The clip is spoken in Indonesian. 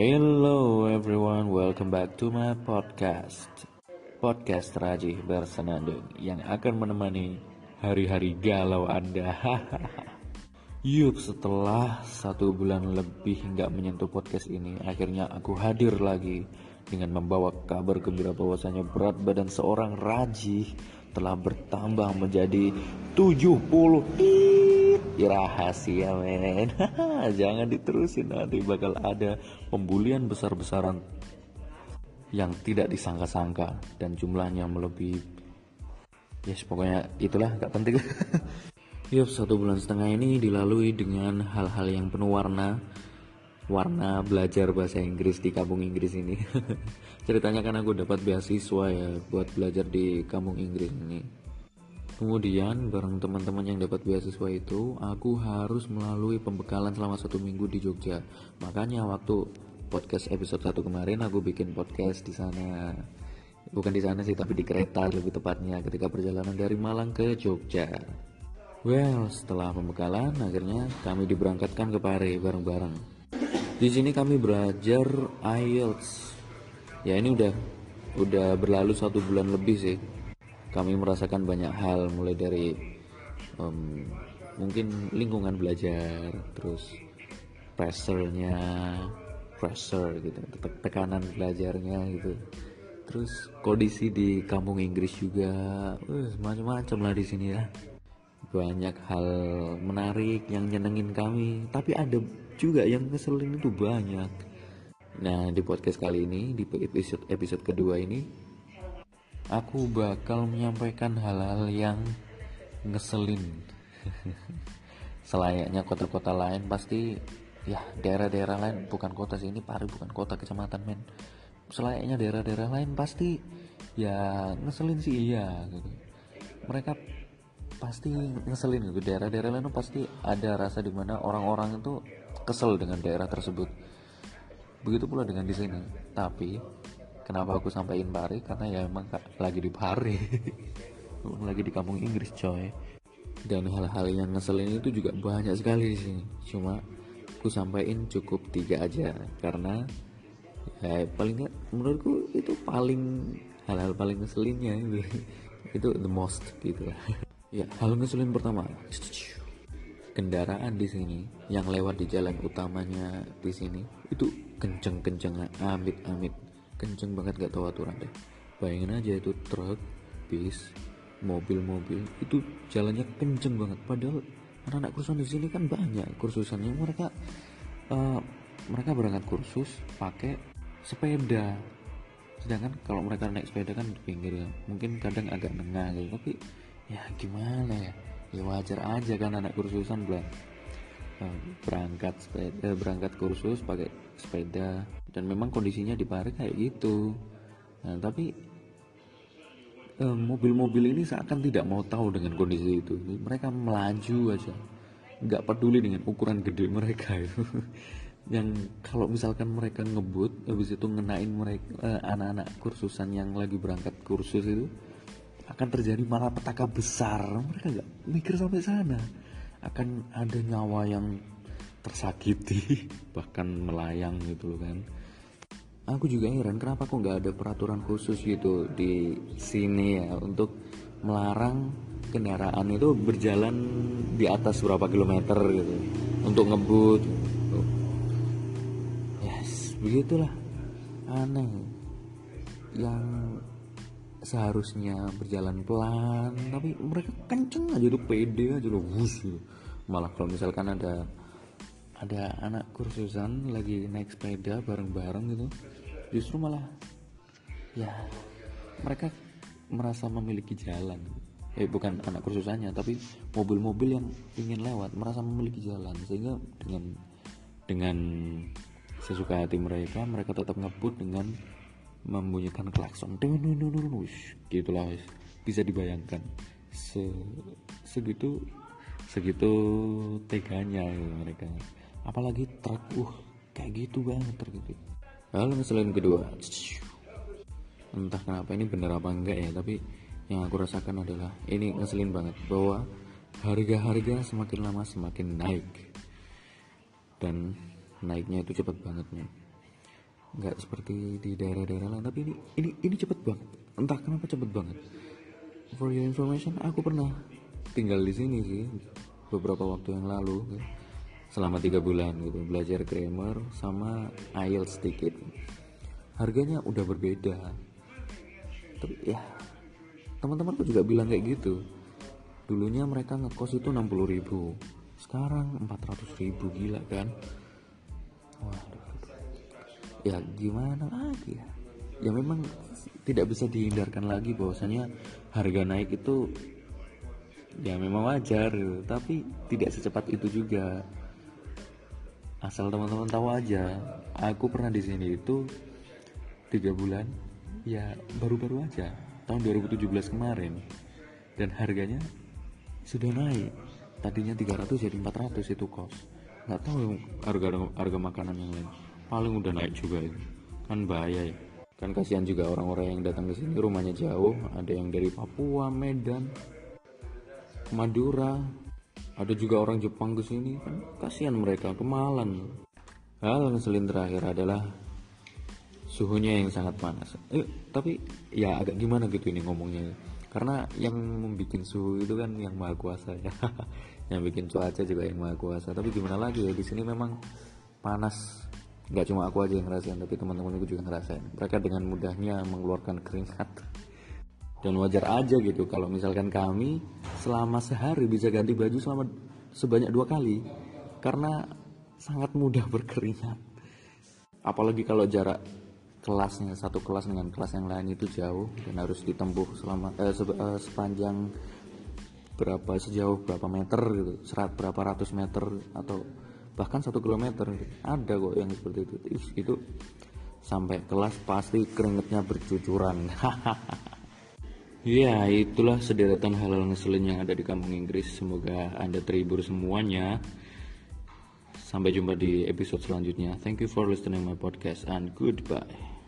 Hello everyone, welcome back to my podcast. Podcast Rajih Bersenandung Yang akan menemani hari-hari galau Anda. Yuk setelah satu bulan lebih nggak menyentuh podcast ini Akhirnya aku hadir lagi Dengan membawa kabar gembira bahwasanya berat badan seorang Rajih Telah bertambah menjadi 70 ya rahasia men. Jangan diterusin nanti bakal ada pembulian besar-besaran yang tidak disangka-sangka dan jumlahnya melebihi. Yes pokoknya itulah gak penting. Yup, satu bulan setengah ini dilalui dengan hal-hal yang penuh warna. Warna belajar bahasa Inggris di kampung Inggris ini. Ceritanya kan aku dapat beasiswa ya buat belajar di kampung Inggris ini Kemudian bareng teman-teman yang dapat beasiswa itu, aku harus melalui pembekalan selama satu minggu di Jogja. Makanya waktu podcast episode 1 kemarin aku bikin podcast di sana. Bukan di sana sih, tapi di kereta lebih tepatnya ketika perjalanan dari Malang ke Jogja. Well, setelah pembekalan, akhirnya kami diberangkatkan ke Pare bareng-bareng. Di sini kami belajar IELTS. Ya ini udah udah berlalu satu bulan lebih sih kami merasakan banyak hal mulai dari um, mungkin lingkungan belajar terus pressure-nya pressure gitu tekanan belajarnya gitu. Terus kondisi di kampung Inggris juga uh, macam-macam lah di sini ya. Banyak hal menarik yang nyenengin kami tapi ada juga yang ngeselin itu banyak. Nah di podcast kali ini di episode episode kedua ini aku bakal menyampaikan hal-hal yang ngeselin. Selayaknya kota-kota lain pasti ya daerah-daerah lain bukan kota sih ini Pari bukan kota kecamatan men. Selayaknya daerah-daerah lain pasti ya ngeselin sih iya gitu. Mereka pasti ngeselin gitu. Daerah-daerah lain pasti ada rasa di mana orang-orang itu kesel dengan daerah tersebut. Begitu pula dengan di sini. Tapi kenapa aku sampaikan Pare karena ya emang lagi di Pare lagi di kampung Inggris coy. Dan hal-hal yang ngeselin itu juga banyak sekali sih cuma aku sampaikan cukup tiga aja. Karena ya paling gak menurutku itu paling hal-hal paling ngeselinnya itu itu the most gitu. Lah ya hal ngeselin pertama. Kendaraan di sini yang lewat di jalan utamanya di sini itu kenceng-kenceng amit-amit kenceng banget gak tahu aturan deh. Bayangin aja itu truk bis mobil-mobil itu jalannya kenceng banget. Padahal anak-anak kursusan di sini kan banyak kursusannya. Mereka uh, mereka berangkat kursus pakai sepeda. Sedangkan kalau mereka naik sepeda kan di pinggir mungkin kadang agak nengah gitu. Tapi ya gimana ya? Ya wajar aja kan anak kursusan bilang berangkat sepeda berangkat kursus pakai sepeda. Dan memang kondisinya di Paris kayak gitu. Nah tapi eh, mobil-mobil ini seakan tidak mau tahu dengan kondisi itu. Mereka melaju aja. Nggak peduli dengan ukuran gede mereka itu. Yang kalau misalkan mereka ngebut habis itu ngenain mereka eh, anak-anak kursusan yang lagi berangkat kursus itu akan terjadi malah petaka besar. Mereka nggak mikir sampai sana akan ada nyawa yang tersakiti bahkan melayang gitu loh kan. Aku juga heran kenapa kok nggak ada peraturan khusus gitu di sini ya untuk melarang kendaraan itu berjalan di atas berapa kilometer gitu untuk ngebut gitu. yes begitulah. Aneh. Yang seharusnya berjalan pelan tapi mereka kenceng aja tuh pede aja loh bus gitu. malah kalau misalkan ada ada anak kursusan lagi naik sepeda bareng-bareng gitu justru malah ya mereka merasa memiliki jalan eh bukan anak kursusannya tapi mobil-mobil yang ingin lewat merasa memiliki jalan sehingga dengan dengan sesuka hati mereka mereka tetap ngebut dengan membunyikan klakson. Gitulah bisa dibayangkan. Se segitu segitu teganya gitu mereka. Apalagi truk uh kayak gitu banget truk itu. Lalu selain kedua. Entah kenapa ini bener apa enggak ya tapi yang aku rasakan adalah ini ngeselin banget bahwa harga-harga semakin lama semakin naik. Dan naiknya itu cepat banget nih nggak seperti di daerah-daerah lain. Tapi ini ini ini cepet banget. Entah kenapa cepet banget. For your information aku pernah tinggal di sini sih beberapa waktu yang lalu gitu. selama tiga bulan gitu belajar grammar sama IELTS sedikit. Harganya udah berbeda. Tapi ya teman-temanku juga bilang kayak gitu. Dulunya mereka ngekos itu 60 ribu. Sekarang 400 ribu gila kan? Waduh ya gimana lagi ya? Ya memang tidak bisa dihindarkan lagi bahwasanya harga naik itu ya memang wajar tapi tidak secepat itu juga. Asal teman-teman tahu aja aku pernah di sini itu tiga bulan ya baru-baru aja tahun 2017 kemarin. Dan harganya sudah naik. Tadinya 300 jadi 400 itu kos. Nggak tahu harga harga makanan yang lain paling udah naik juga itu. Kan bahaya ya. Kan kasihan juga orang-orang yang datang ke sini rumahnya jauh. Ada yang dari Papua Medan Madura. Ada juga orang Jepang ke sini. Kan kasihan mereka kemalan. Hal yang selin terakhir adalah suhunya yang sangat panas. Eh, tapi ya agak gimana gitu ini ngomongnya. Karena yang membuat suhu itu kan yang maha kuasa ya. Yang bikin cuaca juga yang maha kuasa. Tapi gimana lagi ya di sini memang panas nggak cuma aku aja yang ngerasain tapi teman-teman aku juga ngerasain. Mereka dengan mudahnya mengeluarkan keringat. Dan wajar aja gitu kalau misalkan kami selama sehari bisa ganti baju selama sebanyak dua kali karena sangat mudah berkeringat. Apalagi kalau jarak kelasnya satu kelas dengan kelas yang lain itu jauh dan harus ditempuh selama eh, se eh, sepanjang berapa sejauh berapa meter gitu serat berapa ratus meter atau bahkan satu kilometer. Ada kok yang seperti itu. Ih, itu sampai kelas pasti keringetnya bercucuran. Ya itulah sederetan hal-hal ngeselin yang ada di kampung Inggris. Semoga anda terhibur semuanya. Sampai jumpa di episode selanjutnya. Thank you for listening my podcast and goodbye